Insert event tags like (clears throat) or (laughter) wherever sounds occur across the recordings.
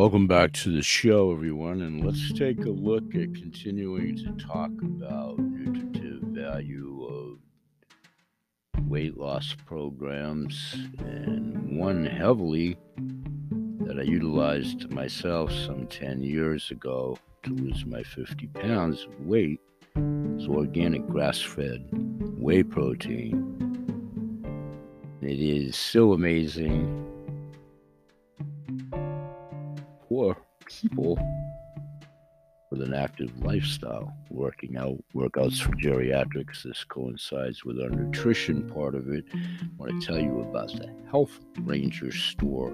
Welcome back to the show, everyone, and let's take a look at continuing to talk about nutritive value of weight loss programs. And one heavily that I utilized myself some 10 years ago to lose my 50 pounds of weight is organic grass fed whey protein. It is so amazing people with an active lifestyle, working out, workouts for geriatrics. This coincides with our nutrition part of it. I want to tell you about the Health Ranger store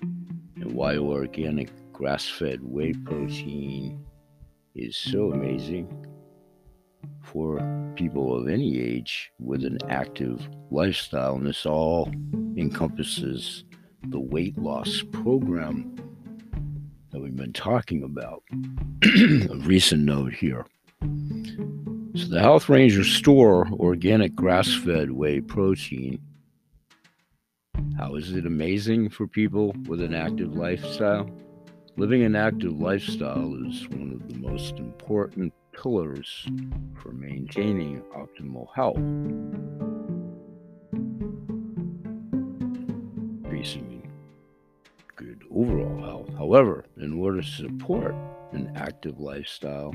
and why organic grass fed whey protein is so amazing for people of any age with an active lifestyle. And this all encompasses the weight loss program we've been talking about. (clears throat) a recent note here. So, the Health Ranger store organic grass fed whey protein. How is it amazing for people with an active lifestyle? Living an active lifestyle is one of the most important pillars for maintaining optimal health. Increasing overall health. However, in order to support an active lifestyle,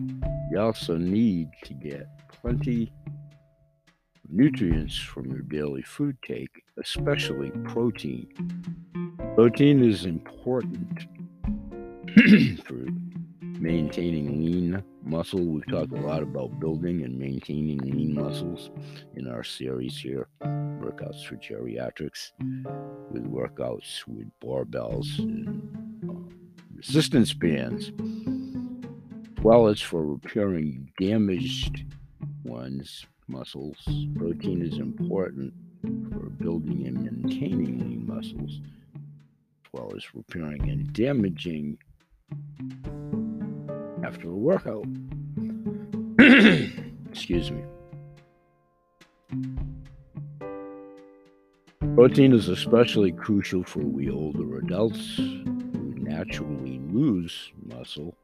you also need to get plenty of nutrients from your daily food take, especially protein. Protein is important (clears throat) for maintaining lean muscle. We've talked a lot about building and maintaining lean muscles in our series here workouts for geriatrics, with workouts with barbells and uh, resistance bands, as well as for repairing damaged ones muscles. Protein is important for building and maintaining lean muscles, as well as repairing and damaging after a workout. (clears throat) Excuse me. Protein is especially crucial for we older adults who naturally lose muscle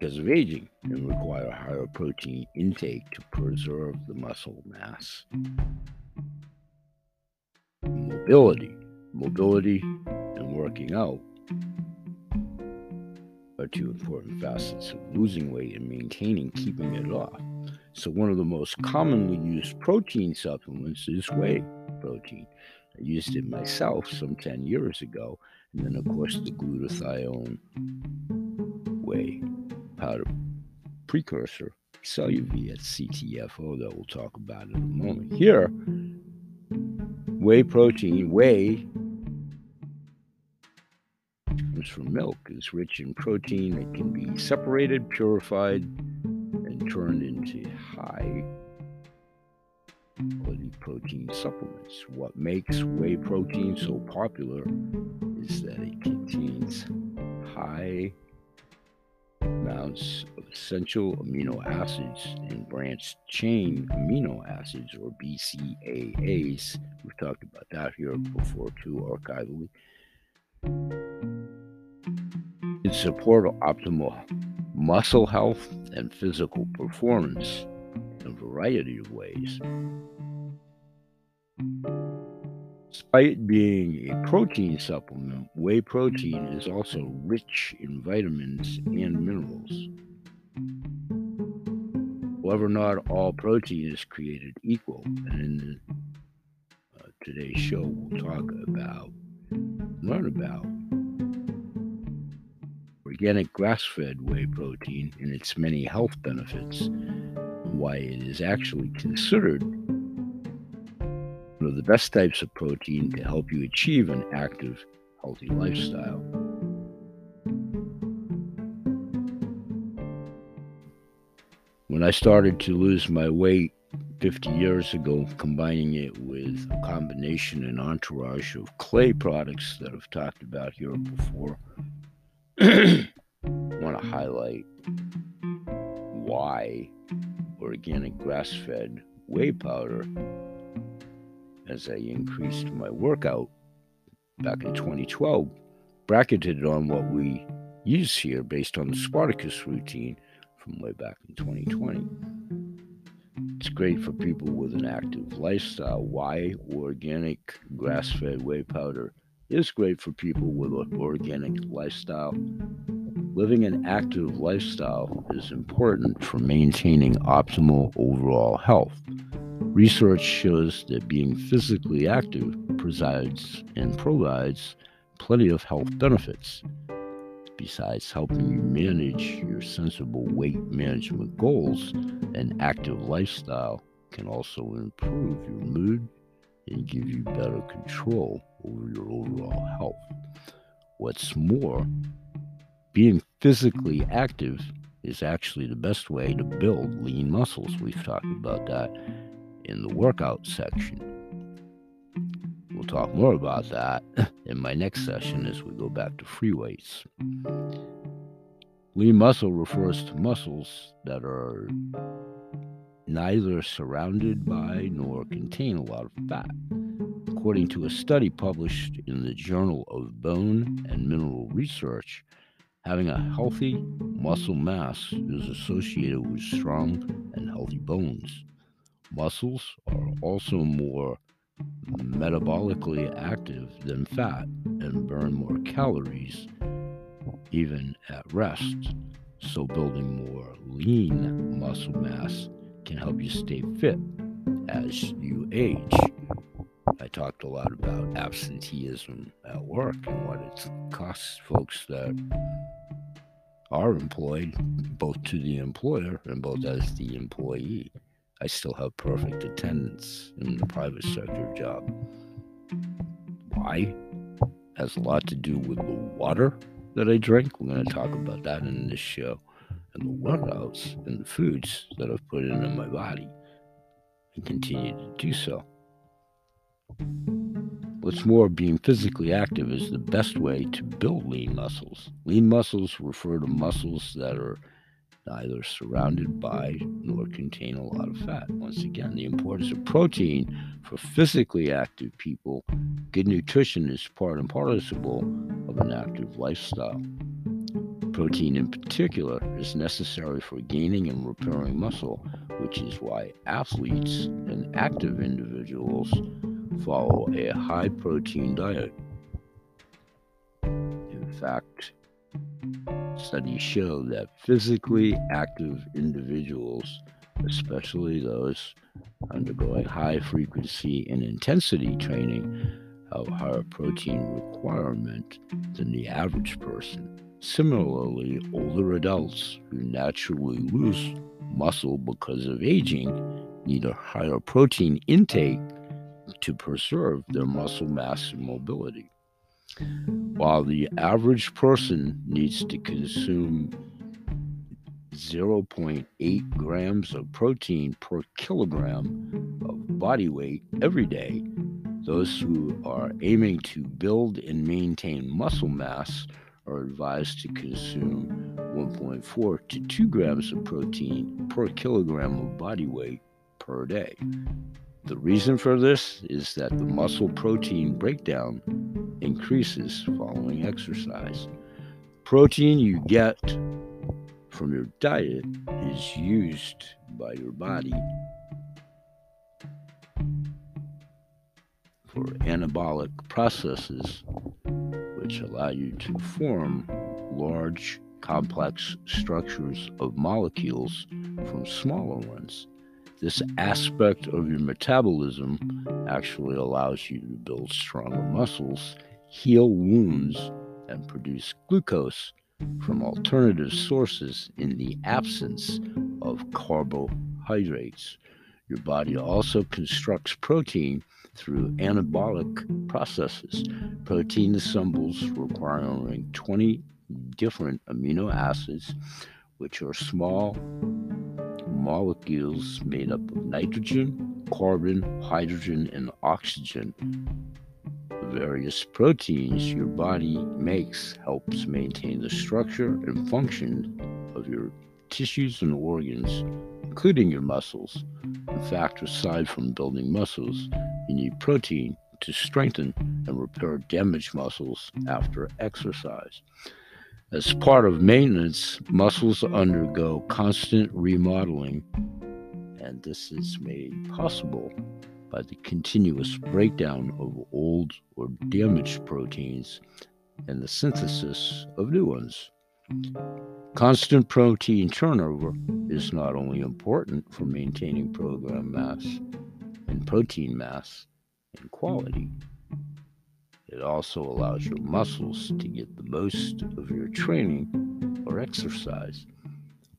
because of aging and require higher protein intake to preserve the muscle mass. Mobility. Mobility and working out are two important facets of losing weight and maintaining keeping it off. So, one of the most commonly mm. used protein supplements is whey protein. I used it myself some 10 years ago. And then, of course, the glutathione whey powder precursor, CelluV at CTFO, that we'll talk about in a moment. Here, whey protein, whey comes from milk, is rich in protein It can be separated, purified, and turned into high quality protein supplements. What makes whey protein so popular is that it contains high amounts of essential amino acids and branched chain amino acids, or BCAAs. We've talked about that here before, too, archivally. It support optimal muscle health and physical performance in a variety of ways. Despite being a protein supplement, whey protein is also rich in vitamins and minerals. However, not all protein is created equal, and in the, uh, today's show, we'll talk about, learn about organic grass fed whey protein and its many health benefits, why it is actually considered one of the best types of protein to help you achieve an active, healthy lifestyle. When I started to lose my weight 50 years ago, combining it with a combination and entourage of clay products that I've talked about here before, (clears throat) want to highlight why organic grass fed whey powder as I increased my workout back in 2012 bracketed on what we use here based on the Spartacus routine from way back in 2020. It's great for people with an active lifestyle. Why organic grass fed whey powder is great for people with an organic lifestyle. Living an active lifestyle is important for maintaining optimal overall health. Research shows that being physically active presides and provides plenty of health benefits. Besides helping you manage your sensible weight management goals, an active lifestyle can also improve your mood and give you better control over your overall health. What's more, being physically active is actually the best way to build lean muscles. We've talked about that in the workout section. We'll talk more about that (laughs) in my next session as we go back to free weights. Lean muscle refers to muscles that are neither surrounded by nor contain a lot of fat. According to a study published in the Journal of Bone and Mineral Research, having a healthy muscle mass is associated with strong and healthy bones. Muscles are also more metabolically active than fat and burn more calories even at rest. So, building more lean muscle mass can help you stay fit as you age. I talked a lot about absenteeism at work and what it costs folks that are employed, both to the employer and both as the employee. I still have perfect attendance in the private sector job. Why? Has a lot to do with the water that I drink. We're going to talk about that in this show. And the workouts and the foods that I've put into my body and continue to do so. What's more, being physically active is the best way to build lean muscles. Lean muscles refer to muscles that are neither surrounded by nor contain a lot of fat. Once again, the importance of protein for physically active people. Good nutrition is part and parcel of an active lifestyle. Protein, in particular, is necessary for gaining and repairing muscle, which is why athletes and active individuals follow a high protein diet. In fact, Studies show that physically active individuals, especially those undergoing high frequency and intensity training, have higher protein requirement than the average person. Similarly, older adults who naturally lose muscle because of aging need a higher protein intake to preserve their muscle mass and mobility. Mm. While the average person needs to consume 0.8 grams of protein per kilogram of body weight every day, those who are aiming to build and maintain muscle mass are advised to consume 1.4 to 2 grams of protein per kilogram of body weight per day. The reason for this is that the muscle protein breakdown increases following exercise. Protein you get from your diet is used by your body for anabolic processes which allow you to form large, complex structures of molecules from smaller ones. This aspect of your metabolism actually allows you to build stronger muscles, heal wounds, and produce glucose from alternative sources in the absence of carbohydrates. Your body also constructs protein through anabolic processes. Protein assembles requiring 20 different amino acids, which are small molecules made up of nitrogen, carbon, hydrogen, and oxygen. The various proteins your body makes helps maintain the structure and function of your tissues and organs, including your muscles. In fact, aside from building muscles, you need protein to strengthen and repair damaged muscles after exercise. As part of maintenance, muscles undergo constant remodeling, and this is made possible by the continuous breakdown of old or damaged proteins and the synthesis of new ones. Constant protein turnover is not only important for maintaining program mass and protein mass and quality, it also allows your muscles to get the most of your training or exercise.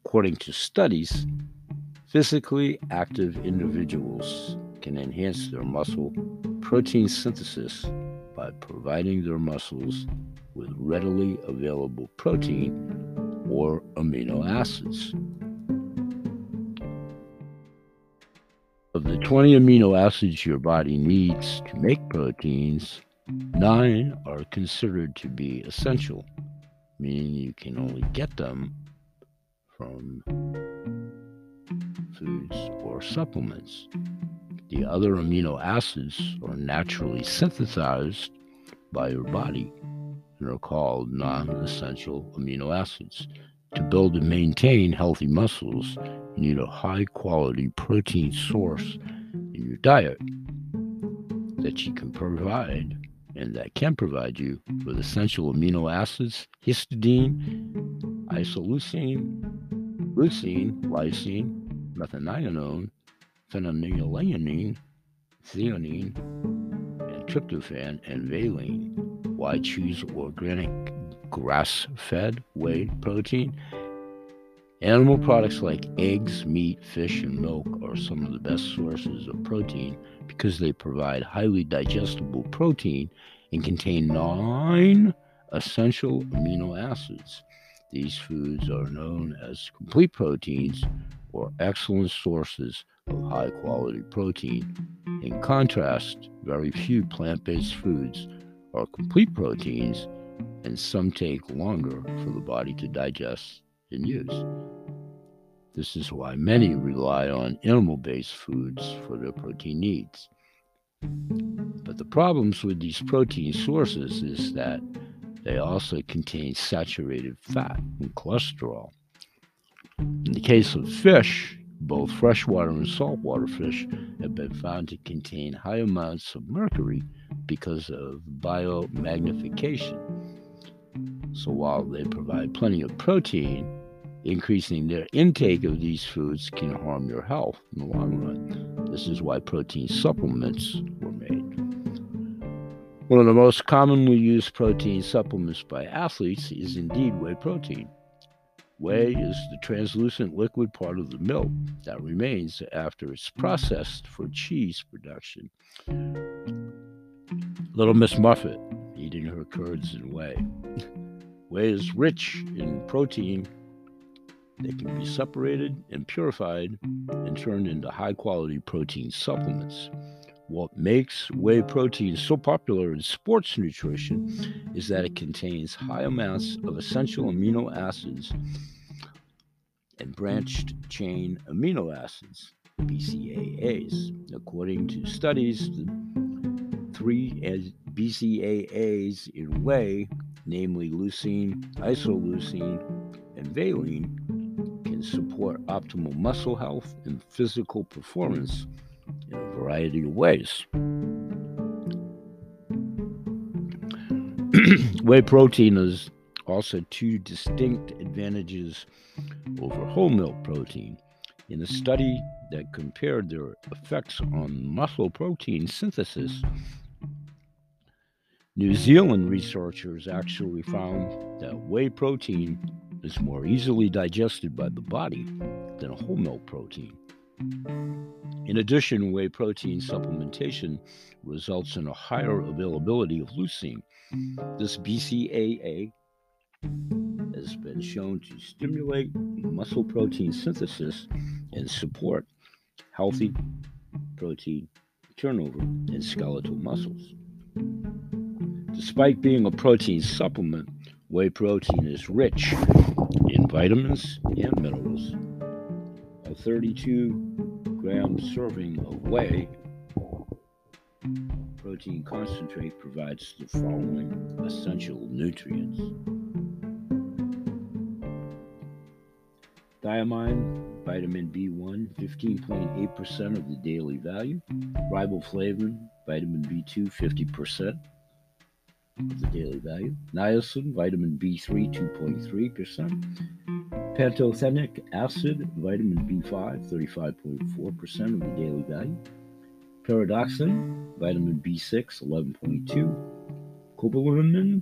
According to studies, physically active individuals can enhance their muscle protein synthesis by providing their muscles with readily available protein or amino acids. Of the 20 amino acids your body needs to make proteins, nine are considered to be essential, meaning you can only get them from foods or supplements. The other amino acids are naturally synthesized by your body and are called non essential amino acids. To build and maintain healthy muscles, you need a high quality protein source in your diet that you can provide and that can provide you with essential amino acids histidine, isoleucine, leucine, lysine, methionine, phenylalanine, theanine, and tryptophan, and valine. Why choose organic grass fed whey protein? Animal products like eggs, meat, fish, and milk are some of the best sources of protein because they provide highly digestible protein and contain nine essential amino acids. These foods are known as complete proteins or excellent sources of high quality protein. In contrast, very few plant based foods are complete proteins, and some take longer for the body to digest and use. This is why many rely on animal based foods for their protein needs. But the problems with these protein sources is that they also contain saturated fat and cholesterol. In the case of fish, both freshwater and saltwater fish have been found to contain high amounts of mercury because of biomagnification. So while they provide plenty of protein, increasing their intake of these foods can harm your health in the long run. This is why protein supplements were made. One of the most commonly used protein supplements by athletes is indeed whey protein. Whey is the translucent liquid part of the milk that remains after it's processed for cheese production. Little Miss Muffet eating her curds and whey. Whey is rich in protein that can be separated and purified and turned into high quality protein supplements. What makes whey protein so popular in sports nutrition is that it contains high amounts of essential amino acids and branched chain amino acids, BCAAs. According to studies, the three BCAAs in whey, namely leucine, isoleucine, and valine, support optimal muscle health and physical performance in a variety of ways. (clears throat) whey protein has also two distinct advantages over whole milk protein. In a study that compared their effects on muscle protein synthesis, New Zealand researchers actually found that whey protein is more easily digested by the body than a whole milk protein. In addition, whey protein supplementation results in a higher availability of leucine. This BCAA has been shown to stimulate muscle protein synthesis and support healthy protein turnover in skeletal muscles. Despite being a protein supplement, whey protein is rich in vitamins and minerals. A 32 gram serving of whey protein concentrate provides the following essential nutrients. Thiamine, vitamin B1, 15.8% of the daily value, riboflavin, vitamin B2, 50% of the daily value, niacin, vitamin B3, 2.3%, pantothenic acid, vitamin B5, 35.4% of the daily value, pyridoxine, vitamin B6, 11.2, cobalamin,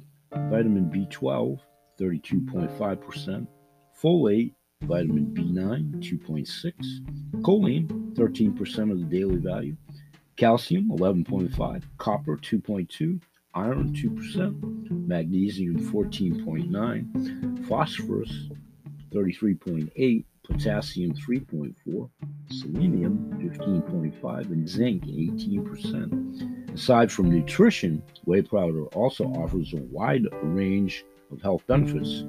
vitamin B12, 32.5%, folate, vitamin B9, 2.6, choline, 13% of the daily value, calcium, 11.5, copper, 2.2, iron, 2%, magnesium, 14.9, phosphorus, 33.8, potassium 3.4, selenium 15.5, and zinc 18%. Aside from nutrition, whey powder also offers a wide range of health benefits,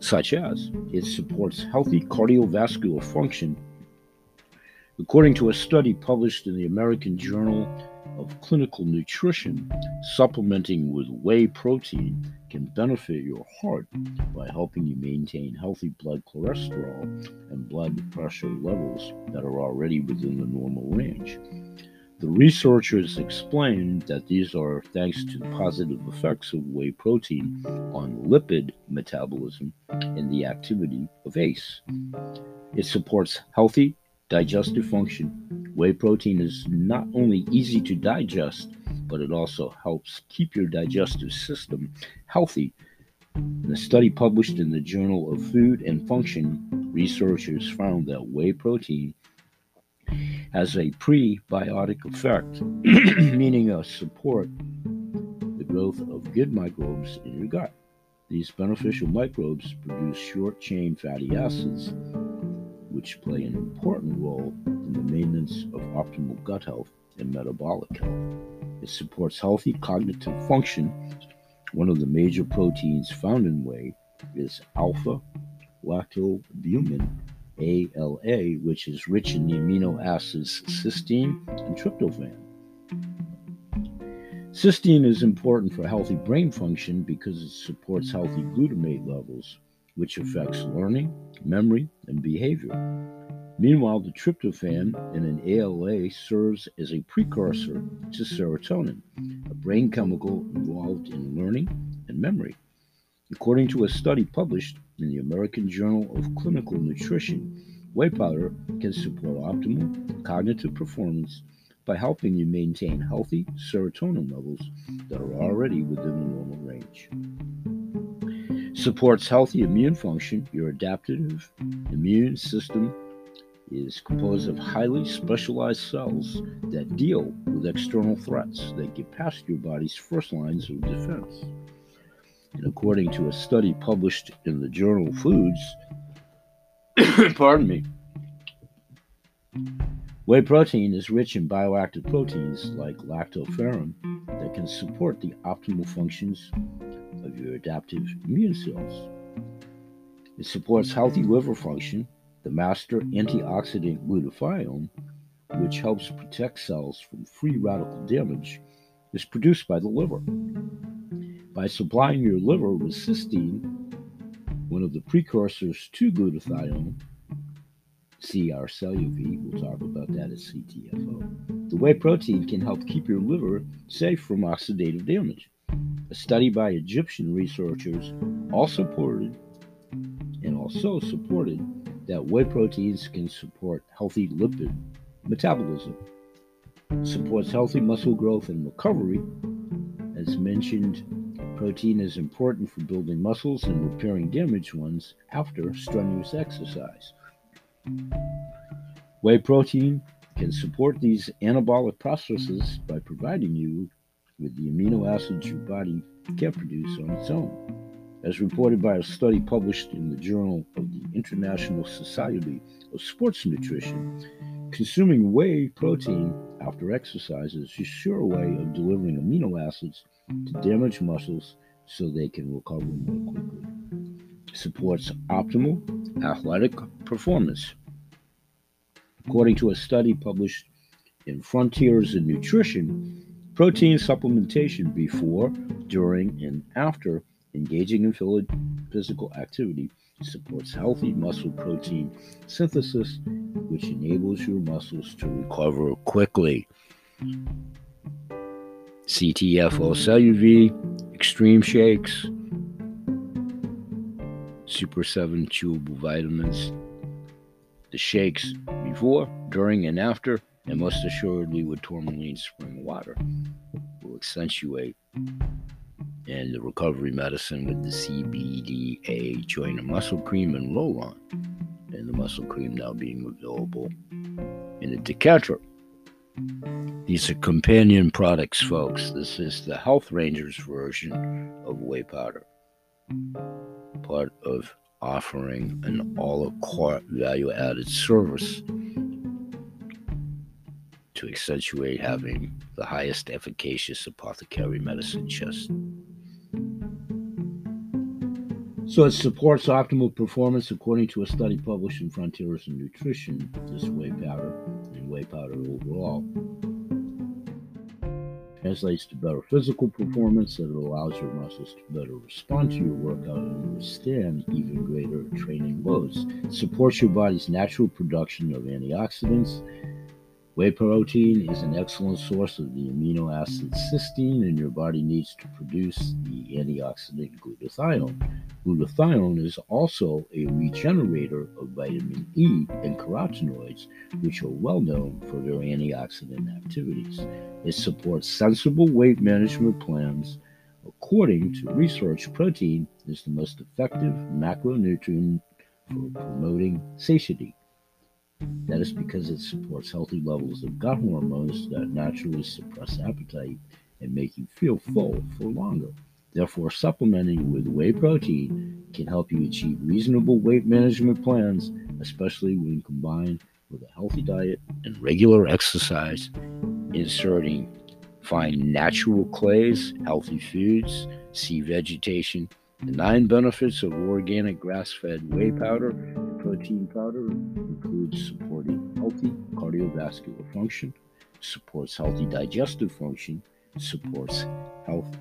such as it supports healthy cardiovascular function. According to a study published in the American Journal of Clinical Nutrition, supplementing with whey protein can benefit your heart by helping you maintain healthy blood cholesterol and blood pressure levels that are already within the normal range. The researchers explained that these are thanks to the positive effects of whey protein on lipid metabolism and the activity of ACE. It supports healthy digestive function. Whey protein is not only easy to digest, but it also helps keep your digestive system healthy. In a study published in the Journal of Food and Function, researchers found that whey protein has a prebiotic effect, (clears throat) meaning a support the growth of good microbes in your gut. These beneficial microbes produce short chain fatty acids, which play an important role in the maintenance of optimal gut health and metabolic health. It supports healthy cognitive function. One of the major proteins found in whey is alpha lactoalbumin, ALA, which is rich in the amino acids cysteine and tryptophan. Cysteine is important for healthy brain function because it supports healthy glutamate levels, which affects learning, memory, and behavior. Meanwhile, the tryptophan in an ALA serves as a precursor to serotonin, a brain chemical involved in learning and memory. According to a study published in the American Journal of Clinical Nutrition, whey powder can support optimal cognitive performance by helping you maintain healthy serotonin levels that are already within the normal range. Supports healthy immune function. Your adaptive immune system is composed of highly specialized cells that deal with external threats that get past your body's first lines of defense. And according to a study published in the journal Foods, (coughs) pardon me, whey protein is rich in bioactive proteins like lactoferrin that can support the optimal functions of your adaptive immune cells. It supports healthy liver function the master antioxidant glutathione, which helps protect cells from free radical damage, is produced by the liver. By supplying your liver with cysteine, one of the precursors to glutathione, CR-CoV, we'll talk about that as CTFO. The whey protein can help keep your liver safe from oxidative damage. A study by Egyptian researchers also supported and also supported that whey proteins can support healthy lipid metabolism, supports healthy muscle growth and recovery. As mentioned, protein is important for building muscles and repairing damaged ones after strenuous exercise. Whey protein can support these anabolic processes by providing you with the amino acids your body can't produce on its own. As reported by a study published in the Journal of the International Society of Sports Nutrition, consuming whey protein after exercise is a sure way of delivering amino acids to damaged muscles so they can recover more quickly. Supports optimal athletic performance. According to a study published in Frontiers in Nutrition, protein supplementation before, during, and after engaging in physical activity supports healthy muscle protein synthesis, which enables your muscles to recover quickly. CTFO CelluV, Extreme Shakes, Super 7 chewable vitamins. The shakes before, during, and after, and most assuredly with tourmaline spring water, will accentuate and the recovery medicine with the CBDA joint and muscle cream and roll and the muscle cream now being available in a decanter. These are companion products, folks. This is the Health Rangers version of whey powder, part of offering an a la carte value added service to accentuate having the highest efficacious apothecary medicine chest so it supports optimal performance according to a study published in Frontiers in Nutrition, this whey powder and whey powder overall. Translates to better physical performance that allows your muscles to better respond to your workout and withstand even greater training loads. It supports your body's natural production of antioxidants Whey protein is an excellent source of the amino acid cysteine, and your body needs to produce the antioxidant glutathione. Glutathione is also a regenerator of vitamin E and carotenoids, which are well known for their antioxidant activities. It supports sensible weight management plans. According to research, protein is the most effective macronutrient for promoting satiety. That is because it supports healthy levels of gut hormones that naturally suppress appetite and make you feel full for longer. Therefore, supplementing with whey protein can help you achieve reasonable weight management plans, especially when combined with a healthy diet and regular exercise. Inserting fine natural clays, healthy foods, sea vegetation, the nine benefits of organic grass fed whey powder protein powder includes supporting healthy cardiovascular function, supports healthy digestive function, supports health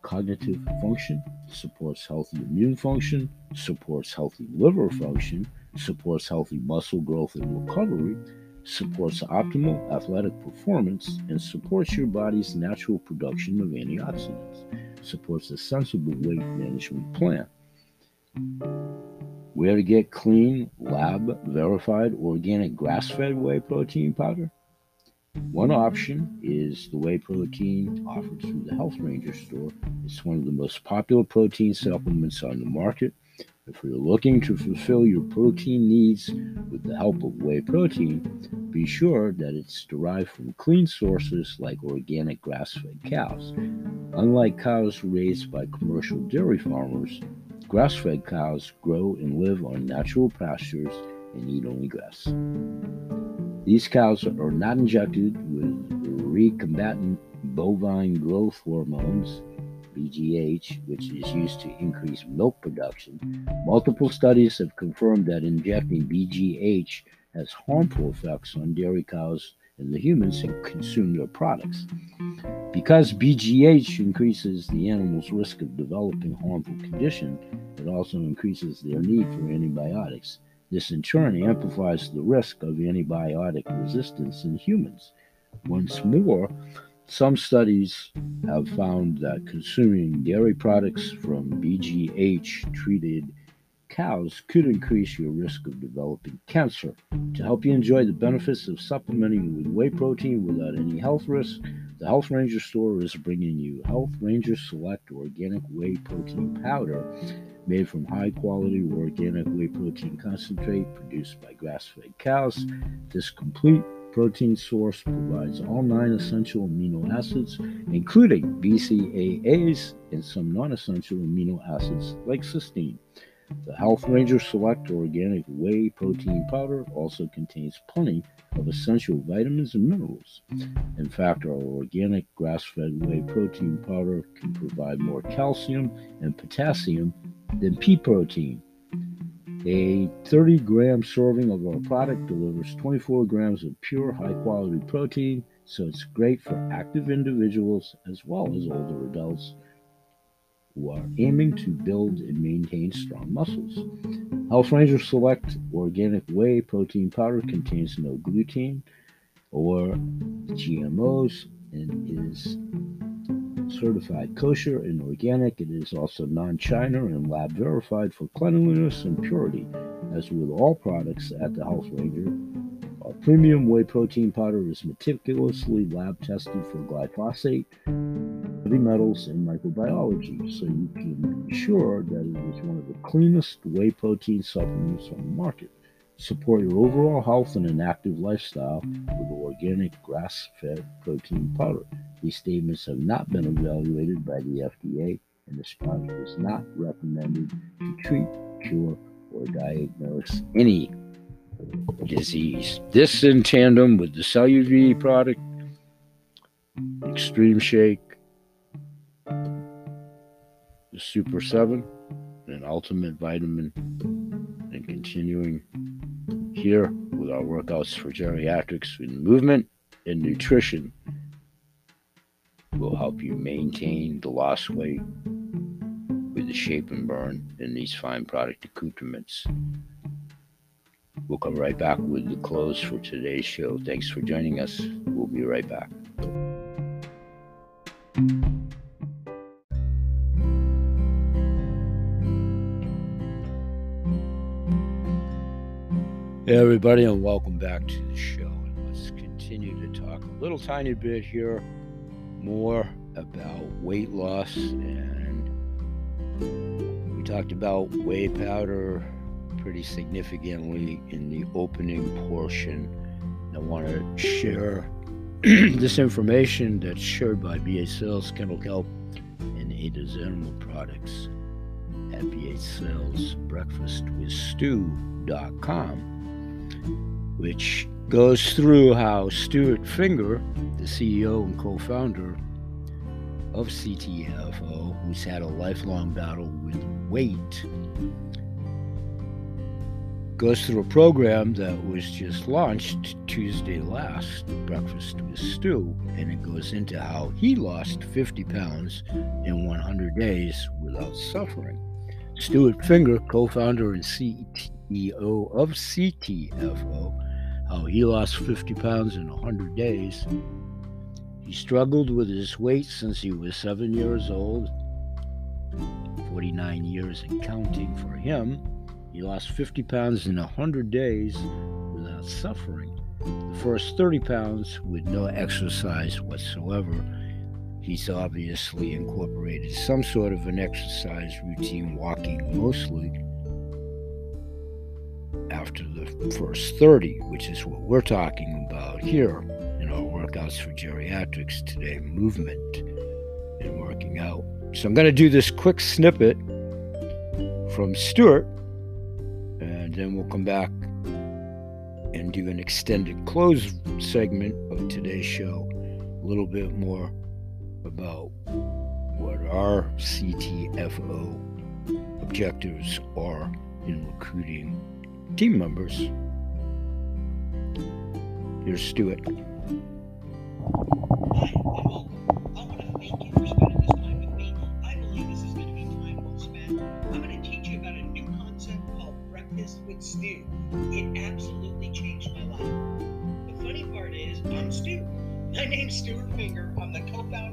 cognitive function, supports healthy immune function, supports healthy liver function, supports healthy muscle growth and recovery, supports optimal athletic performance, and supports your body's natural production of antioxidants, supports a sensible weight management plan. Where to get clean, lab verified organic grass fed whey protein powder? One option is the whey protein offered through the Health Ranger store. It's one of the most popular protein supplements on the market. If you're looking to fulfill your protein needs with the help of whey protein, be sure that it's derived from clean sources like organic grass fed cows. Unlike cows raised by commercial dairy farmers, Grass fed cows grow and live on natural pastures and eat only grass. These cows are not injected with recombinant bovine growth hormones, BGH, which is used to increase milk production. Multiple studies have confirmed that injecting BGH has harmful effects on dairy cows and the humans who consume their products. Because BGH increases the animal's risk of developing harmful condition, it also increases their need for antibiotics. This in turn amplifies the risk of antibiotic resistance in humans. Once more, some studies have found that consuming dairy products from BGH treated cows could increase your risk of developing cancer. To help you enjoy the benefits of supplementing with whey protein without any health risk, the Health Ranger store is bringing you Health Ranger Select Organic Whey Protein Powder, made from high quality organic whey protein concentrate produced by grass fed cows. This complete protein source provides all nine essential amino acids, including BCAAs and some non essential amino acids like cysteine. The Health Ranger Select Organic Whey Protein Powder also contains plenty of essential vitamins and minerals. In fact, our organic grass fed whey protein powder can provide more calcium and potassium than pea protein. A 30 gram serving of our product delivers 24 grams of pure high quality protein So it's great for active individuals as well as older adults who are aiming to build and maintain strong muscles. Health Ranger Select Organic Whey Protein Powder contains no gluten or GMOs and is certified kosher and organic. It is also non China and lab verified for cleanliness and purity. As with all products at the Health Ranger, our premium whey protein powder is meticulously lab tested for glyphosate, heavy metals, and microbiology, so you can be sure that it is one of the cleanest whey protein supplements on the market. Support your overall health and an active lifestyle with organic grass fed protein powder. These statements have not been evaluated by the FDA, and this product is not recommended to treat, cure, or diagnose any disease. This in tandem with the CelluV product, Extreme Shake, the Super 7, and Ultimate Vitamin, and continuing here with our workouts for geriatrics and movement and nutrition will help you maintain the lost weight with the shape and burn in these fine product accoutrements. We'll come right back with the close for today's show. Thanks for joining us. We'll be right back. Hey, everybody, and welcome back to the show. And let's continue to talk a little tiny bit here more about weight loss. And we talked about whey powder pretty significantly in the opening portion. I want to share (clears throat) this information that's shared by BH Sales, Kennel Kelp, and Ada's Animal Products at BH Sales Breakfast with Stu.com, which goes through how Stuart Finger, the CEO and co founder of CTFO, who's had a lifelong battle with weight, goes through a program that was just launched Tuesday last, Breakfast with Stu, and it goes into how he lost 50 pounds in 100 days without suffering. Stuart Finger, co founder and CEO of CTFO, how he lost 50 pounds in 100 days. He struggled with his weight since he was seven years old, 49 years and counting for him. He lost 50 pounds in 100 days without suffering. The first 30 pounds with no exercise whatsoever. He's obviously incorporated some sort of an exercise routine, walking mostly after the first 30, which is what we're talking about here in our workouts for geriatrics today movement and working out. So I'm going to do this quick snippet from Stuart and then we'll come back and do an extended close segment of today's show, a little bit more about what our CTFO objectives are in recruiting team members. Here's. Stu. It absolutely changed my life. The funny part is, I'm. My name's Stuart Finger. I'm the co founder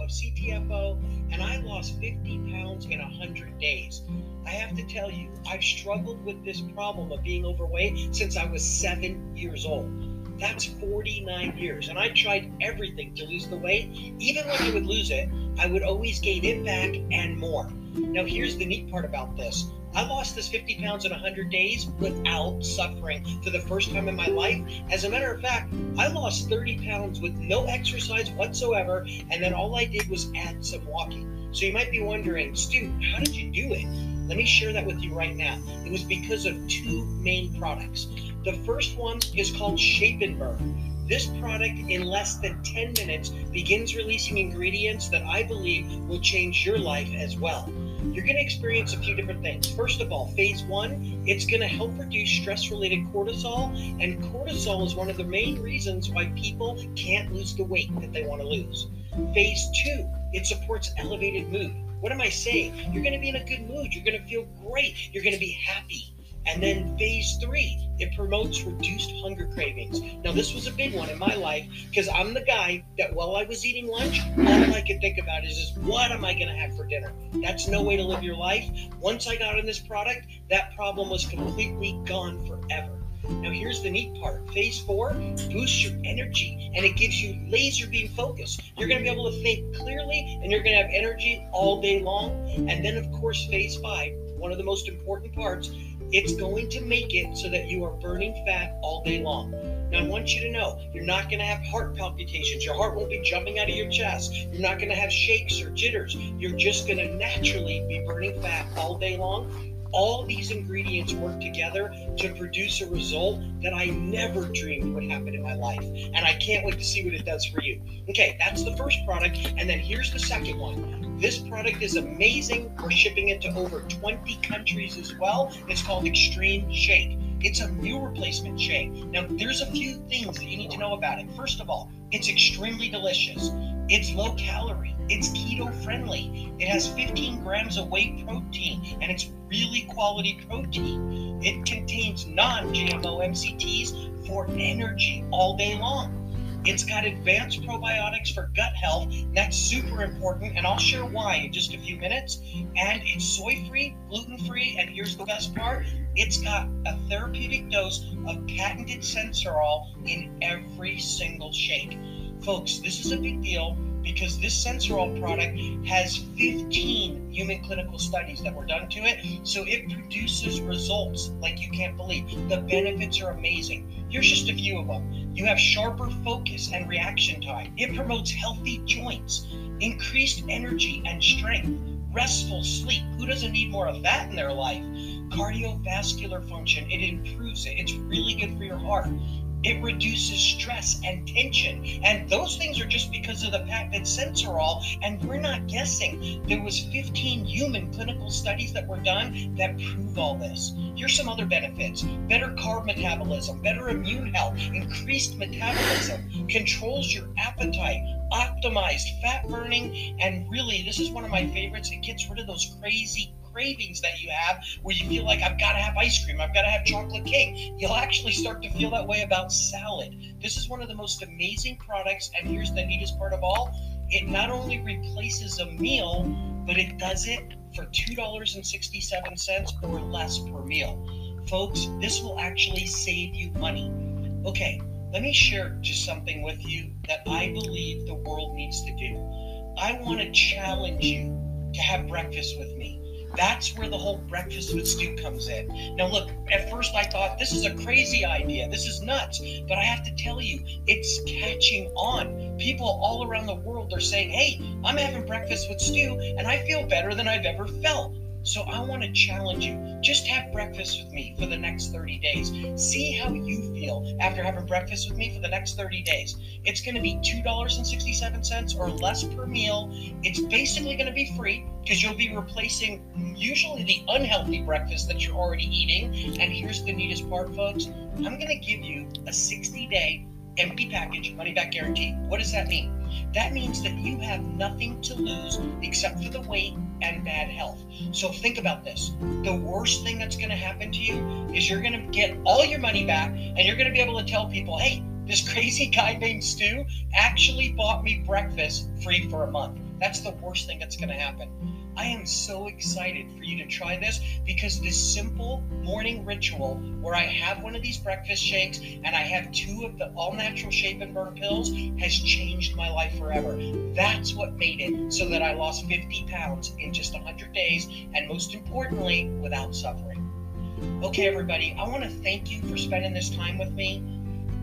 of CTFO, and I lost 50 pounds in 100 days. I have to tell you, I've struggled with this problem of being overweight since I was seven years old. That's 49 years. And I tried everything to lose the weight. Even when I would lose it, I would always gain it back and more. Now, here's the neat part about this I lost this 50 pounds in 100 days without suffering for the first time in my life. As a matter of fact, I lost 30 pounds with no exercise whatsoever, and then all I did was add some walking. So you might be wondering, Stu, how did you do it? Let me share that with you right now. It was because of two main products. The first one is called Shape and Burn. This product, in less than 10 minutes, begins releasing ingredients that I believe will change your life as well. You're going to experience a few different things. First of all, phase one, it's going to help reduce stress related cortisol. And cortisol is one of the main reasons why people can't lose the weight that they want to lose. Phase two, it supports elevated mood. What am I saying? You're going to be in a good mood. You're going to feel great. You're going to be happy. And then phase three, it promotes reduced hunger cravings. Now, this was a big one in my life because I'm the guy that while I was eating lunch, all I could think about is, is what am I going to have for dinner? That's no way to live your life. Once I got on this product, that problem was completely gone forever. Now, here's the neat part phase four boosts your energy and it gives you laser beam focus. You're going to be able to think clearly and you're going to have energy all day long. And then, of course, phase five, one of the most important parts, it's going to make it so that you are burning fat all day long. Now, I want you to know you're not going to have heart palpitations. Your heart won't be jumping out of your chest. You're not going to have shakes or jitters. You're just going to naturally be burning fat all day long. All these ingredients work together to produce a result that I never dreamed would happen in my life. And I can't wait to see what it does for you. Okay, that's the first product. And then here's the second one. This product is amazing. We're shipping it to over 20 countries as well. It's called Extreme Shake. It's a meal replacement shake. Now, there's a few things that you need to know about it. First of all, it's extremely delicious. It's low calorie. It's keto friendly. It has 15 grams of whey protein and it's really quality protein. It contains non GMO MCTs for energy all day long. It's got advanced probiotics for gut health. That's super important, and I'll share why in just a few minutes. And it's soy free, gluten free, and here's the best part it's got a therapeutic dose of patented Sensoril in every single shake. Folks, this is a big deal because this Sensoril product has 15 human clinical studies that were done to it. So it produces results like you can't believe. The benefits are amazing. Here's just a few of them. You have sharper focus and reaction time. It promotes healthy joints, increased energy and strength, restful sleep. Who doesn't need more of that in their life? Cardiovascular function, it improves it. It's really good for your heart. It reduces stress and tension. And those things are just because of the fact patented Sensoril. And we're not guessing. There was 15 human clinical studies that were done that prove all this. Here's some other benefits. Better carb metabolism, better immune health, increased metabolism, controls your appetite, optimized fat burning, and really, this is one of my favorites. It gets rid of those crazy cravings that you have where you feel like I've got to have ice cream, I've got to have chocolate cake. You'll actually start to feel that way about salad. This is one of the most amazing products, and here's the neatest part of all it not only replaces a meal, but it does it for $2.67 or less per meal. Folks, this will actually save you money. Okay, let me share just something with you that I believe the world needs to do. I want to challenge you to have breakfast with me. That's where the whole breakfast with Stu comes in. Now, look, at first I thought this is a crazy idea. This is nuts. But I have to tell you, it's catching on. People all around the world are saying, hey, I'm having breakfast with Stu and I feel better than I've ever felt. So I want to challenge you. Just have breakfast with me for the next 30 days. See how you feel after having breakfast with me for the next 30 days. It's going to be $2.67 or less per meal. It's basically going to be free because you'll be replacing usually the unhealthy breakfast that you're already eating. And here's the neatest part, folks. I'm going to give you a 60 day empty package money back guarantee. What does that mean? That means that you have nothing to lose except for the weight and bad health. So think about this. The worst thing that's going to happen to you is you're going to get all your money back and you're going to be able to tell people, hey, this crazy (laughs) guy named Stu actually bought me breakfast free for a month. That's the worst thing that's going to happen. I am so excited for you to try this because this simple morning ritual where I have one of these breakfast shakes and I have two of the all natural shape and burn pills has changed my life forever. That's what made it so that I lost 50 pounds in just 100 days and most importantly, without suffering. Okay, everybody, I want to thank you for spending this time with me.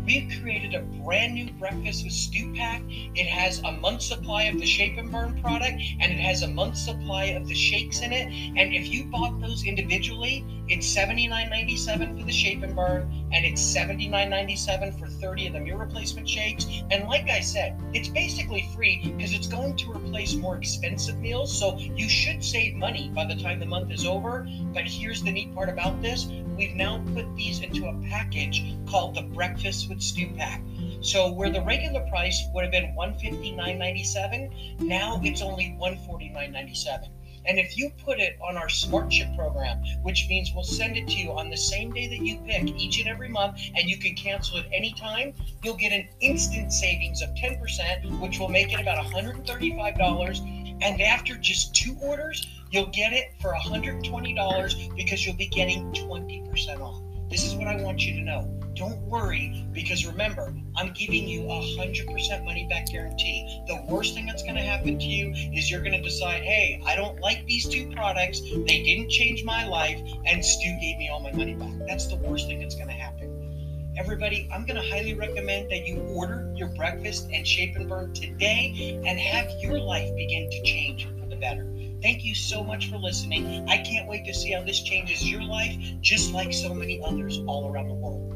We've created a brand new breakfast with Stu Pack. It has a month supply of the Shape and Burn product, and it has a month supply of the shakes in it. And if you bought those individually, It's $79.97 for the shape and burn, and it's $79.97 for 30 of the mirror replacement shakes. And like I said, it's basically free because it's going to replace more expensive meals. So you should save money by the time the month is over. But here's the neat part about this we've now put these into a package called the Breakfast with Stu Pack. So where the regular price would have been $159.97, now it's only $149.97. And if you put it on our Smart Ship program, which means we'll send it to you on the same day that you pick each and every month, and you can cancel it anytime, you'll get an instant savings of 10%, which will make it about $135. And after just two orders, you'll get it for $120 because you'll be getting 20% off. This is what I want you to know. Don't worry because remember, I'm giving you a 100% money back guarantee. The worst thing that's going to happen to you is you're going to decide, hey, I don't like these two products. They didn't change my life, and Stu gave me all my money back. That's the worst thing that's going to happen. Everybody, I'm going to highly recommend that you order your breakfast and shape and burn today and have your life begin to change for the better. Thank you so much for listening. I can't wait to see how this changes your life, just like so many others all around the world.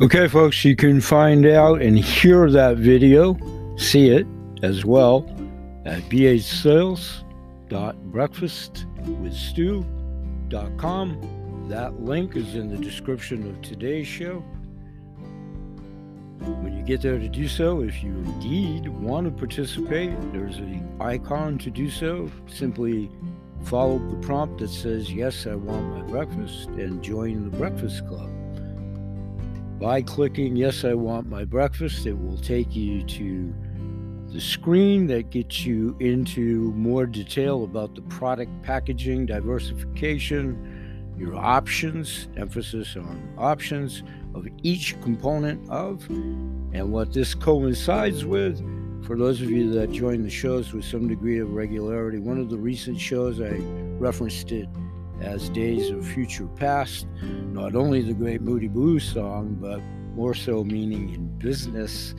Okay, folks, you can find out and hear that video, see it as well at bahsales.breakfastwithstu.com. That link is in the description of today's show. When you get there to do so, if you indeed want to participate, there's an icon to do so. Simply follow the prompt that says, Yes, I want my breakfast, and join the Breakfast Club. By clicking Yes, I want my breakfast, it will take you to the screen that gets you into more detail about the product packaging, diversification, your options, emphasis on options of each component of, and what this coincides with. For those of you that join the shows with some degree of regularity, one of the recent shows I referenced it as Days of Future Past, not only the great Moody Blues song, but more so meaning in business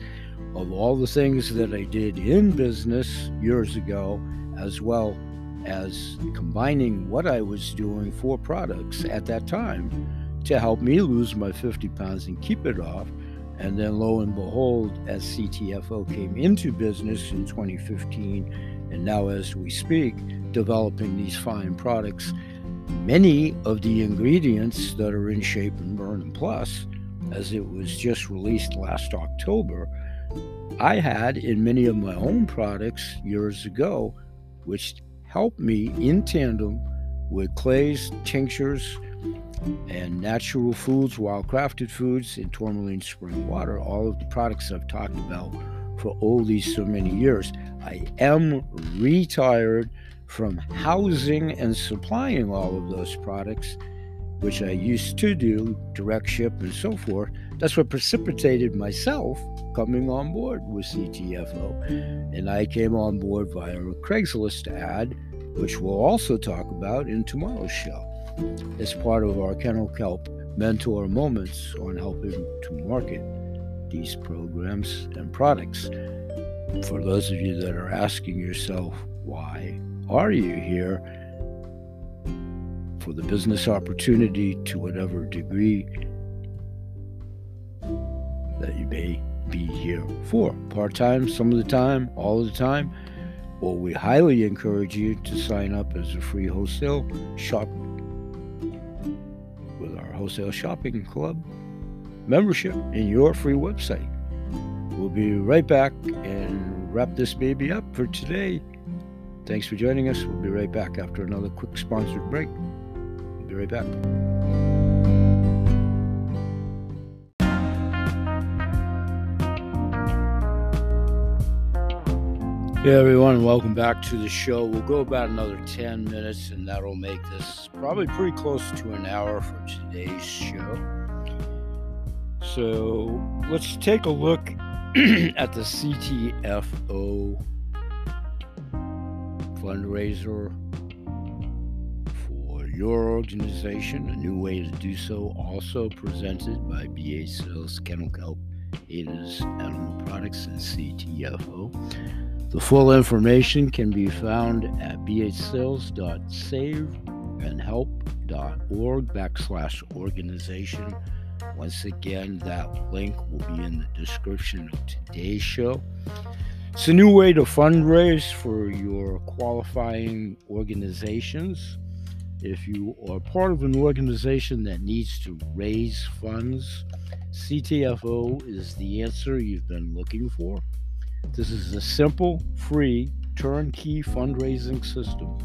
of all the things that I did in business years ago, as well as combining what I was doing for products at that time to help me lose my 50 pounds and keep it off. And then, lo and behold, as CTFO came into business in 2015, and now as we speak, developing these fine products, many of the ingredients that are in Shape and Burn and Plus, as it was just released last October, I had in many of my own products years ago, which helped me in tandem with clays, tinctures, and natural foods, wild crafted foods, and tourmaline spring water, all of the products I've talked about for all these so many years. I am retired from housing and supplying all of those products, which I used to do, direct ship and so forth. That's what precipitated myself coming on board with CTFO. And I came on board via a Craigslist ad which we'll also talk about in tomorrow's show as part of our Kennel Kelp mentor moments on helping to market these programs and products. For those of you that are asking yourself, why are you here? For the business opportunity to whatever degree that you may be here for. Part time, some of the time, all the time well, we highly encourage you to sign up as a free wholesale shop with our wholesale shopping club membership in your free website. We'll be right back and wrap this baby up for today. Thanks for joining us. We'll be right back after another quick sponsored break. We'll be right back. Hey everyone, welcome back to the show. We'll go about another 10 minutes, and that'll make this probably pretty close to an hour for today's show. So let's take a look (clears throat) at the CTFO fundraiser for your organization. A new way to do so, also presented by BA Sales, Kennel Kelp, Ada's Animal Products, and CTFO. The full information can be found at bhsales.save and help ctfo.org backslash organization. Once again, that link will be in the description of today's show. It's a new way to fundraise for your qualifying organizations. If you are part of an organization that needs to raise funds, CTFO is the answer you've been looking for. This is a simple, free, turnkey fundraising system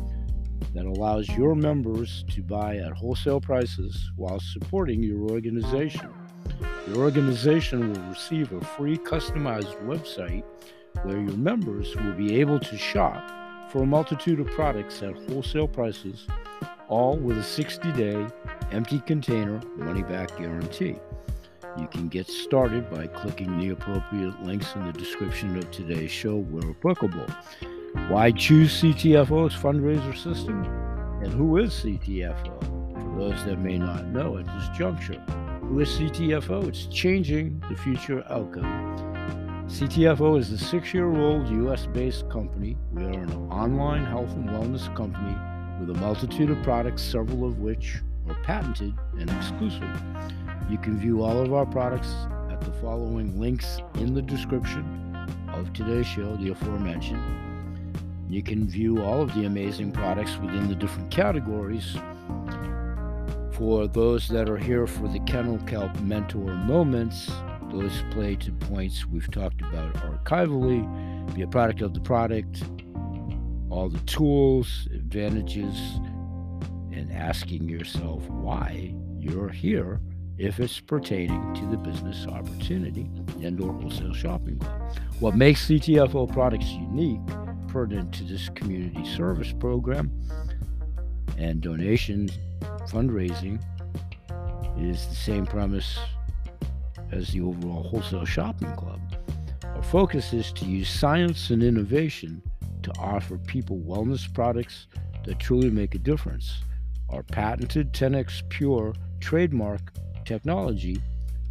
that allows your members to buy at wholesale prices while supporting your organization. Your organization will receive a free customized website where your members will be able to shop for a multitude of products at wholesale prices, all with a 60 day empty container money back guarantee. You can get started by clicking the appropriate links in the description of today's show where applicable. Why choose CTFO's fundraiser system? And who is CTFO? For those that may not know at this juncture, who is CTFO? It's changing the future outcome. CTFO is a six year old US based company. We are an online health and wellness company with a multitude of products, several of which are patented and exclusive. You can view all of our products at the following links in the description of today's show, the aforementioned. You can view all of the amazing products within the different categories. For those that are here for the Kennel Kelp Mentor Moments, those play to points we've talked about archivally, be a product of the product, all the tools, advantages, and asking yourself why you're here if it's pertaining to the business opportunity and or wholesale shopping. What makes CTFO products unique pertinent to this community service program and donation fundraising is the same premise as the overall wholesale shopping club. Our focus is to use science and innovation to offer people wellness products that truly make a difference. Our patented 10x Pure trademark technology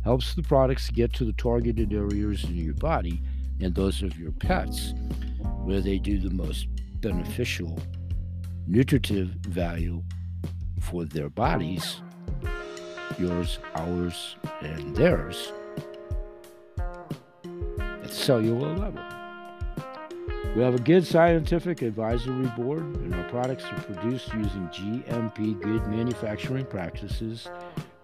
helps the products get to the targeted areas in your body and those of your pets where they do the most beneficial nutritive value for their bodies, yours, ours, and theirs, at cellular level. We have a good scientific advisory board, and our products are produced using GMP good manufacturing practices,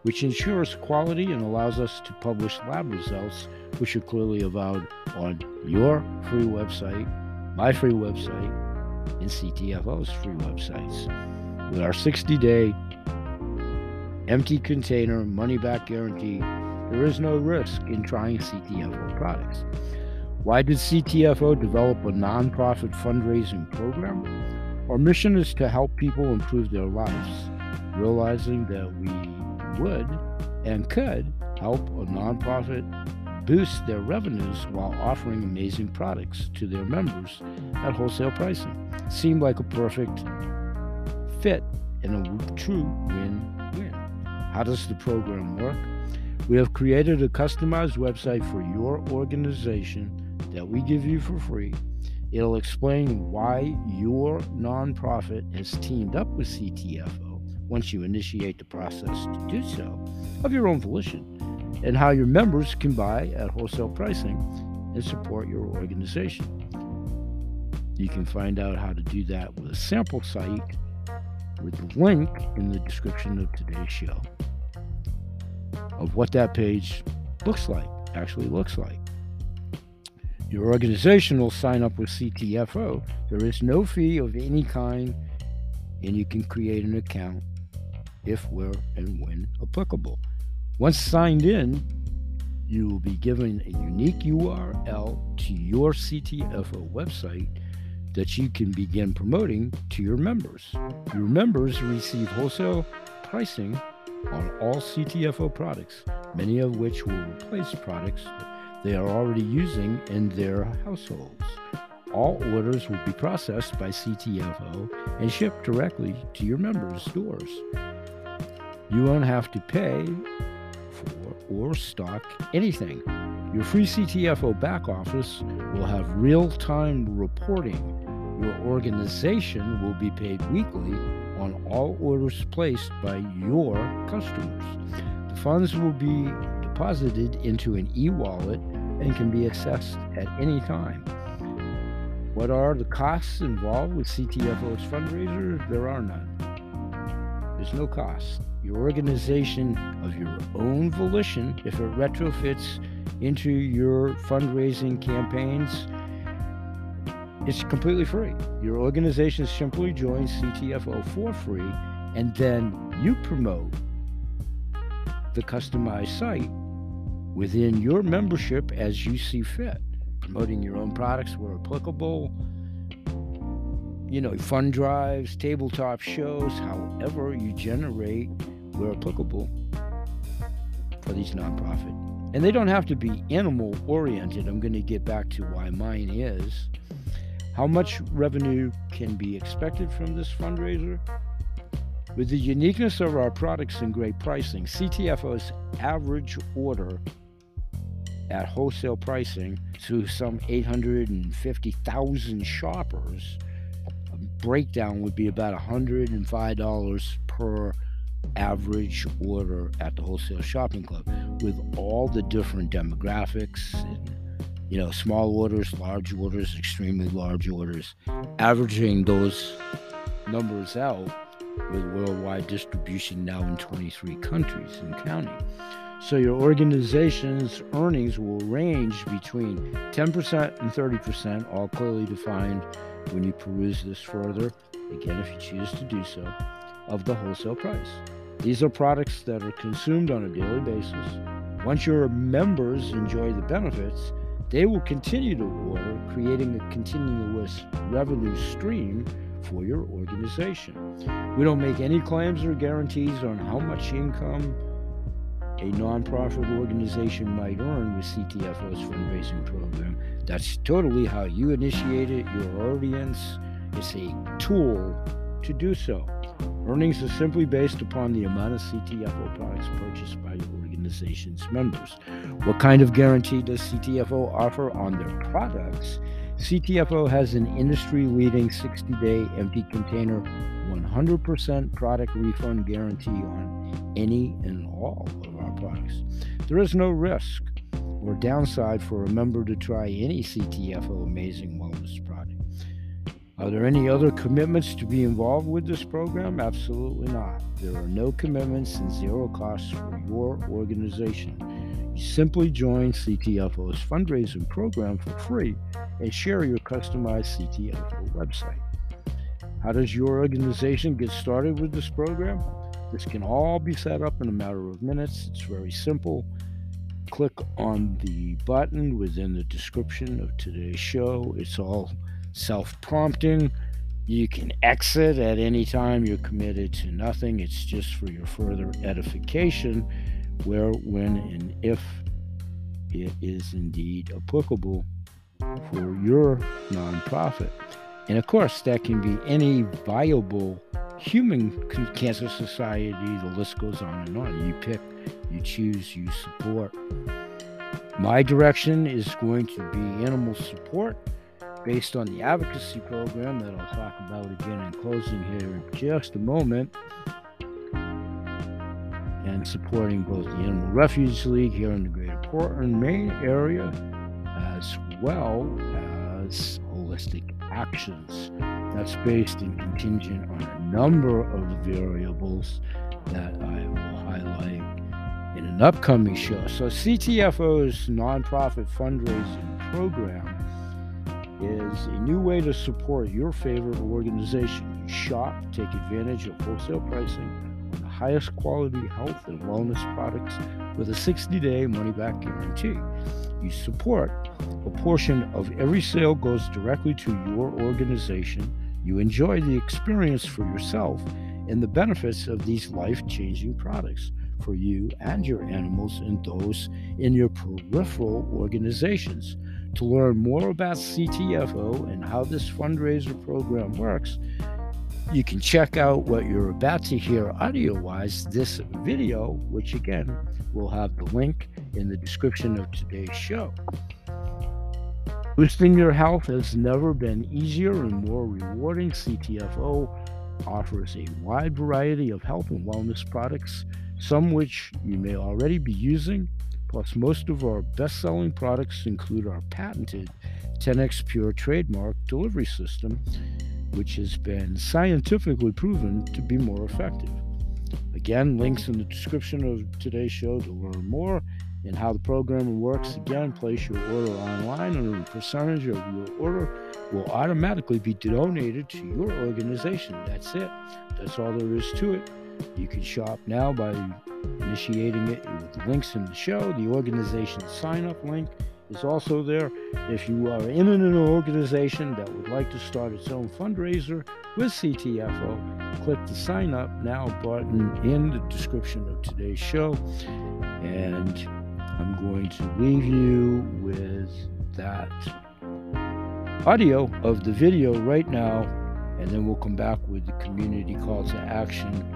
which ensures quality and allows us to publish lab results, which are clearly avowed on your free website my free website, and CTFO's free websites. With our 60 day empty container money back guarantee, there is no risk in trying CTFO products. Why did CTFO develop a nonprofit fundraising program? Our mission is to help people improve their lives, realizing that we would and could help a nonprofit boost their revenues while offering amazing products to their members at wholesale pricing. Seemed like a perfect fit and a true win. How does the program work? We have created a customized website for your organization that we give you for free. It'll explain why your nonprofit has teamed up with CTFO once you initiate the process to do so of your own volition and how your members can buy at wholesale pricing and support your organization. You can find out how to do that with a sample site with the link in the description of today's show of what that page looks like, actually looks like. Your organization will sign up with CTFO. There is no fee of any kind, and you can create an account if, where, and when applicable. Once signed in, you will be given a unique URL to your CTFO website that you can begin promoting to your members. Your members receive wholesale pricing on all CTFO products, many of which will replace products they are already using in their households. All orders will be processed by CTFO and shipped directly to your members' doors. You won't have to pay for or stock anything. Your free CTFO back office will have real time reporting. Your organization will be paid weekly on all orders placed by your customers. The funds will be deposited into an e wallet and can be accessed at any time. What are the costs involved with CTFO's fundraiser? There are none. There's no cost. Your organization of your own volition, if it retrofits into your fundraising campaigns, it's completely free. Your organization simply joins CTFO for free, and then you promote the customized site within your membership as you see fit, promoting your own products where applicable, you know, fund drives, tabletop shows, however you generate where applicable for these nonprofit. And they don't have to be animal oriented. I'm going to get back to why mine is. How much revenue can be expected from this fundraiser? With the uniqueness of our products and great pricing, CTFO's average order at wholesale pricing to some 850,000 shoppers, a breakdown would be about $105 per average order at the wholesale shopping club with all the different demographics and you know, small orders, large orders, extremely large orders, averaging those numbers out with worldwide distribution now in 23 countries and counting. So your organization's earnings will range between 10% and 30%, all clearly defined when you peruse this further, again, if you choose to do so, of the wholesale price. These are products that are consumed on a daily basis. Once your members enjoy the benefits, they will continue to order, creating a continuous revenue stream for your organization. We don't make any claims or guarantees on how much income a nonprofit organization might earn with CTFO's fundraising program. That's totally how you initiate it, your audience. It's a tool to do so. Earnings are simply based upon the amount of CTFO products purchased by your organization's members. What kind of guarantee does CTFO offer on their products? CTFO has an industry leading 60 day empty container 100% product refund guarantee on any and all of our products. There is no risk or downside for a member to try any CTFO Amazing Wellness product. Are there any other commitments to be involved with this program? Absolutely not. There are no commitments and zero costs for your organization. You simply join CTFO's fundraising program for free and share your customized CTFO website. How does your organization get started with this program? This can all be set up in a matter of minutes. It's very simple. Click on the button within the description of today's show. It's all self prompting. You can exit at any time. You're committed to nothing. It's just for your further edification, where, when, and if it is indeed applicable for your nonprofit. And of course, that can be any viable human cancer society. The list goes on and on. You pick, you choose, you support. My direction is going to be animal support based on the advocacy program that I'll talk about again in closing here in just a moment, and supporting both the Animal Refuge League here in the Greater Portland, Maine area, as well as Holistic Actions. That's based and contingent on a number of variables that I will highlight in an upcoming show. So, CTFO's nonprofit fundraising program is a new way to support your favorite organization. You shop, take advantage of wholesale pricing on the highest quality health and wellness products with a 60 day money back guarantee. You support a portion of every sale goes directly to your organization. You enjoy the experience for yourself and the benefits of these life changing products for you and your animals and those in your peripheral organizations. To learn more about CTFO and how this fundraiser program works, you can check out what you're about to hear audio wise this video, which again we'll have the link in the description of today's show. Boosting your health has never been easier and more rewarding. CTFO offers a wide variety of health and wellness products, some which you may already be using. Plus, most of our best selling products include our patented 10x Pure trademark delivery system, which has been scientifically proven to be more effective. Again, links in the description of today's show to learn more and how the program works. Again, place your order online, and a percentage of your order will automatically be donated to your organization. That's it. That's all there is to it. You can shop now by initiating it with the links in the show. The organization sign up link is also there. If you are in an organization that would like to start its own fundraiser with CTFO, click the sign up now button in the description of today's show. And I'm going to leave you with that audio of the video right now, and then we'll come back with the community call to action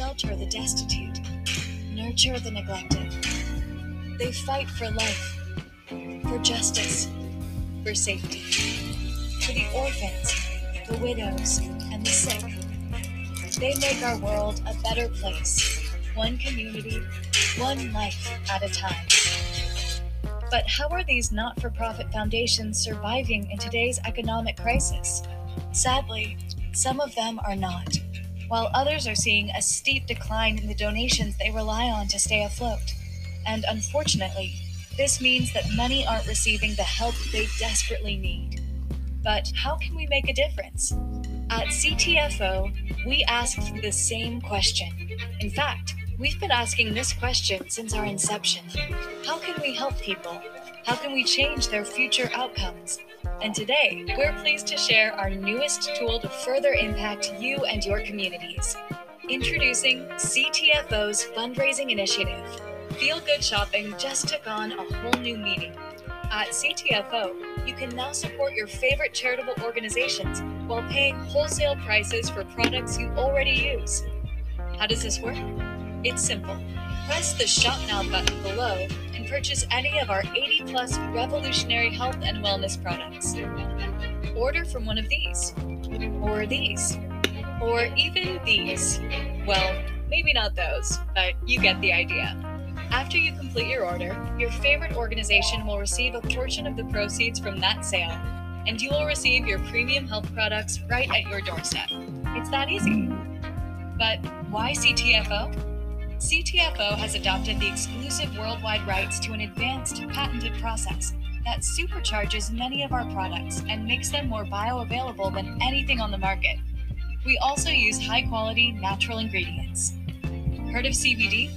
shelter the destitute, nurture the neglected. They fight for life, for justice, for safety, for the orphans, the widows, and the sick. They make our world a better place, one community, one life at a time. But how are these not for profit foundations surviving in today's economic crisis? Sadly, some of them are not while others are seeing a steep decline in the donations they rely on to stay afloat. And unfortunately, this means that many aren't receiving the help they desperately need. But how can we make a difference? At CTFO, we asked the same question. In fact, we've been asking this question since our inception How can we help people? How can we change their future outcomes? And today, we're pleased to share our newest tool to further impact you and your communities. Introducing CTFO's fundraising initiative. Feel Good Shopping just took on a whole new meaning. At CTFO, you can now support your favorite charitable organizations while paying wholesale prices for products you already use. How does this work? It's simple. Press the Shop Now button below and purchase any of our 80 plus revolutionary health and wellness products. Order from one of these, or these, or even these. Well, maybe not those, but you get the idea. After you complete your order, your favorite organization will receive a portion of the proceeds from that sale, and you will receive your premium health products right at your doorstep. It's that easy. But why CTFO? CTFO has adopted the exclusive worldwide rights to an advanced patented process that supercharges many of our products and makes them more bioavailable than anything on the market. We also use high quality natural ingredients. Heard of CBD?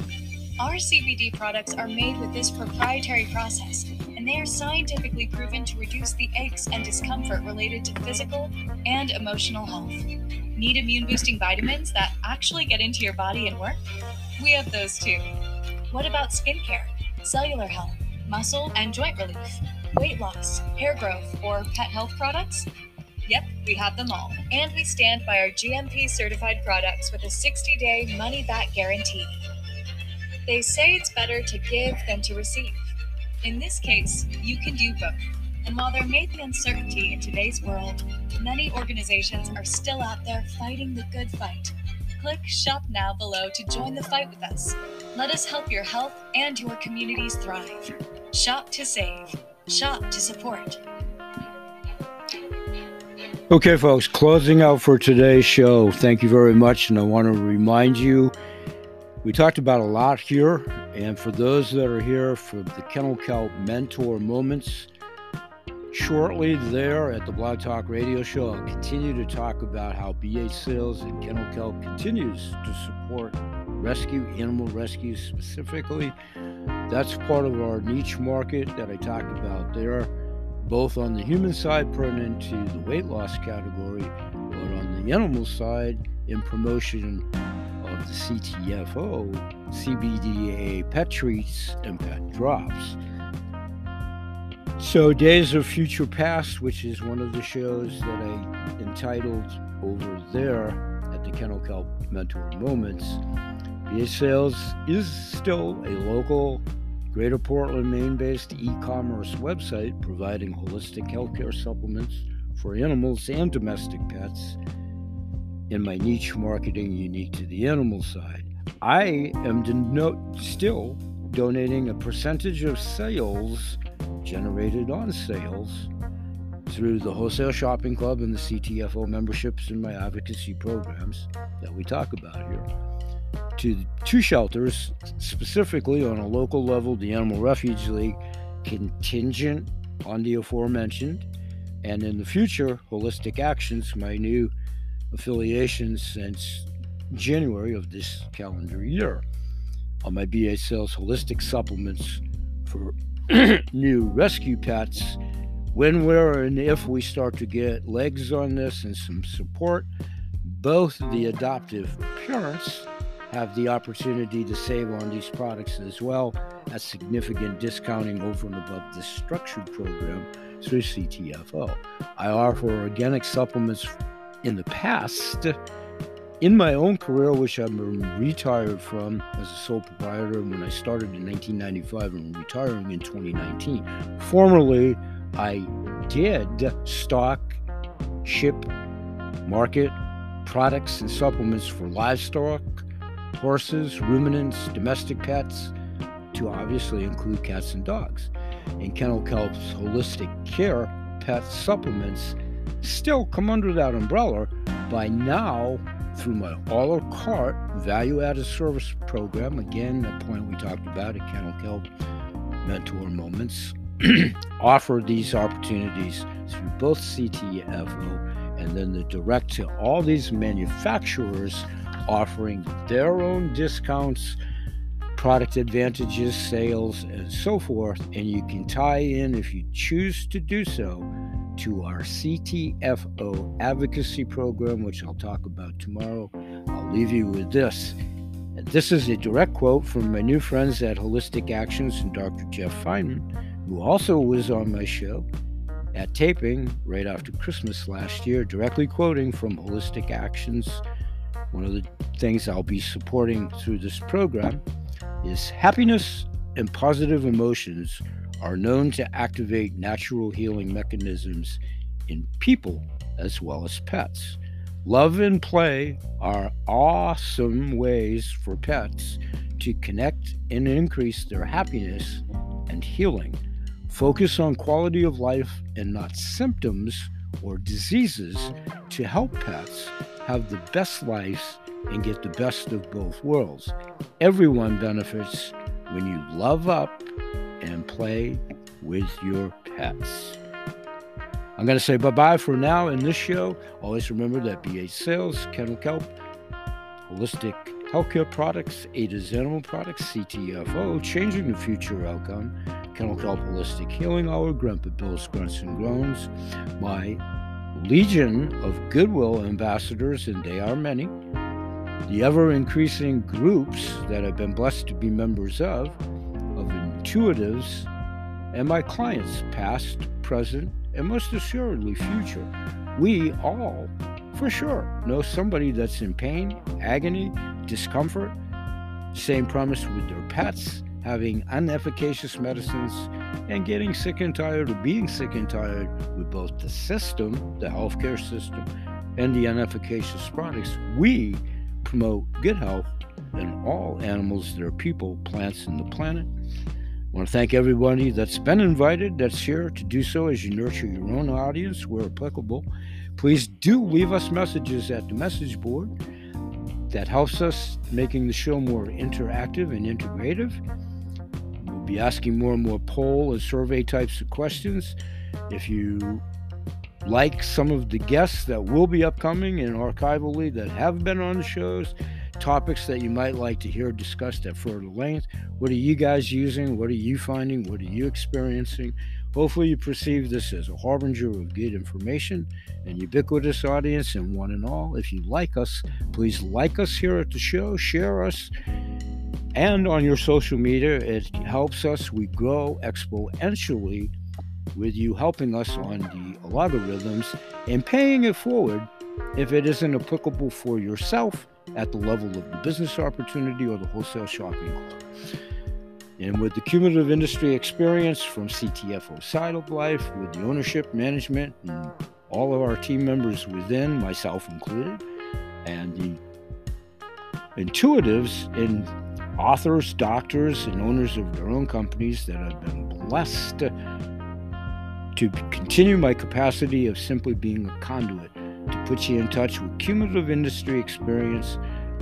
Our CBD products are made with this proprietary process, and they are scientifically proven to reduce the aches and discomfort related to physical and emotional health. Need immune boosting vitamins that actually get into your body and work? We have those too. What about skincare, cellular health, muscle and joint relief, weight loss, hair growth, or pet health products? Yep, we have them all. And we stand by our GMP certified products with a 60 day money back guarantee. They say it's better to give than to receive. In this case, you can do both. And while there may be uncertainty in today's world, many organizations are still out there fighting the good fight Click Shop Now below to join the fight with us. Let us help your health and your communities thrive. Shop to save, shop to support. Okay, folks, closing out for today's show. Thank you very much. And I want to remind you we talked about a lot here. And for those that are here for the Kennel Kelp Mentor Moments, shortly there at the Blog Talk Radio Show. I'll continue to talk about how BH Sales and Kennel Kelp continues to support rescue, animal rescue specifically. That's part of our niche market that I talked about there, both on the human side pertinent to the weight loss category, but on the animal side, in promotion of the CTFO, CBDA pet treats, and pet drops. So, Days of Future Past, which is one of the shows that I entitled over there at the Kennel Kelp Mentor Moments, BA Sales is still a local Greater Portland, Maine based e commerce website providing holistic healthcare supplements for animals and domestic pets in my niche marketing unique to the animal side. I am deno- still donating a percentage of sales generated on sales through the Wholesale Shopping Club and the CTFO memberships and my advocacy programs that we talk about here to two shelters, specifically on a local level, the Animal Refuge League, contingent on the aforementioned, and in the future, Holistic Actions, my new affiliation since January of this calendar year. On my BA Sales Holistic Supplements for (clears throat) new rescue pets, when, where, and if we start to get legs on this and some support, both the adoptive parents have the opportunity to save on these products as well as significant discounting over and above the structured program through CTFO. I offer organic supplements in the past in my own career, which I'm retired from as a sole proprietor when I started in 1995 and retiring in 2019. Formerly, I did stock, ship, market products and supplements for livestock, horses, ruminants, domestic pets, to obviously include cats and dogs. And Kennel Kelp's holistic care pet supplements still come under that umbrella by now through my a la carte value added service program. Again, a point we talked about at Kennel Kelp Mentor Moments. (clears throat) offer these opportunities through both CTFO and then the direct to all these manufacturers offering their own discounts, product advantages, sales, and so forth. And you can tie in, if you choose to do so, to our CTFO advocacy program, which I'll talk about tomorrow. I'll leave you with this. This is a direct quote from my new friends at Holistic Actions and Dr. Jeff Feinman, who also was on my show at taping right after Christmas last year, directly quoting from Holistic Actions one of the things I'll be supporting through this program is happiness and positive emotions are known to activate natural healing mechanisms in people as well as pets. Love and play are awesome ways for pets to connect and increase their happiness and healing. Focus on quality of life and not symptoms or diseases to help pets have the best lives and get the best of both worlds. Everyone benefits when you love up and play with your pets. I'm going to say bye bye for now in this show. Always remember that BA Sales, Kennel Kelp, Holistic Healthcare Products, Ada's Animal Products, CTFO, Changing the Future Outcome, Kennel Kelp Holistic Healing Hour, Grandpa Bill's Grunts and Groans, my legion of goodwill ambassadors, and they are many, the ever increasing groups that I've been blessed to be members of intuitives, and my clients, past, present, and most assuredly future. We all, for sure, know somebody that's in pain, agony, discomfort. Same premise with their pets, having unefficacious medicines and getting sick and tired of being sick and tired with both the system, the healthcare system, and the unefficacious products. We promote good health in all animals are people, plants, and the planet. I want to thank everybody that's been invited, that's here to do so as you nurture your own audience where applicable. Please do leave us messages at the message board. That helps us making the show more interactive and integrative. We'll be asking more and more poll and survey types of questions. If you like some of the guests that will be upcoming and archivally that have been on the shows, topics that you might like to hear discussed at further length. What are you guys using? What are you finding? What are you experiencing? Hopefully, you perceive this as a harbinger of good information and ubiquitous audience and one and all. If you like us, please like us here at the show, share us, and on your social media. It helps us. We grow exponentially with you helping us on the algorithms and paying it forward if it isn't applicable for yourself at the level of the business opportunity or the wholesale shopping club. And with the cumulative industry experience from CTFO side of life, with the ownership, management, and all of our team members within, myself included, and the intuitives and authors, doctors, and owners of their own companies that have been blessed to continue my capacity of simply being a conduit to put you in touch with cumulative industry experience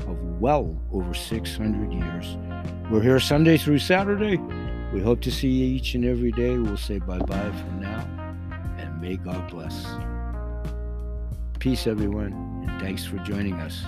of well over 600 years. We're here Sunday through Saturday. We hope to see you each and every day. We'll say bye bye for now, and may God bless. Peace, everyone, and thanks for joining us.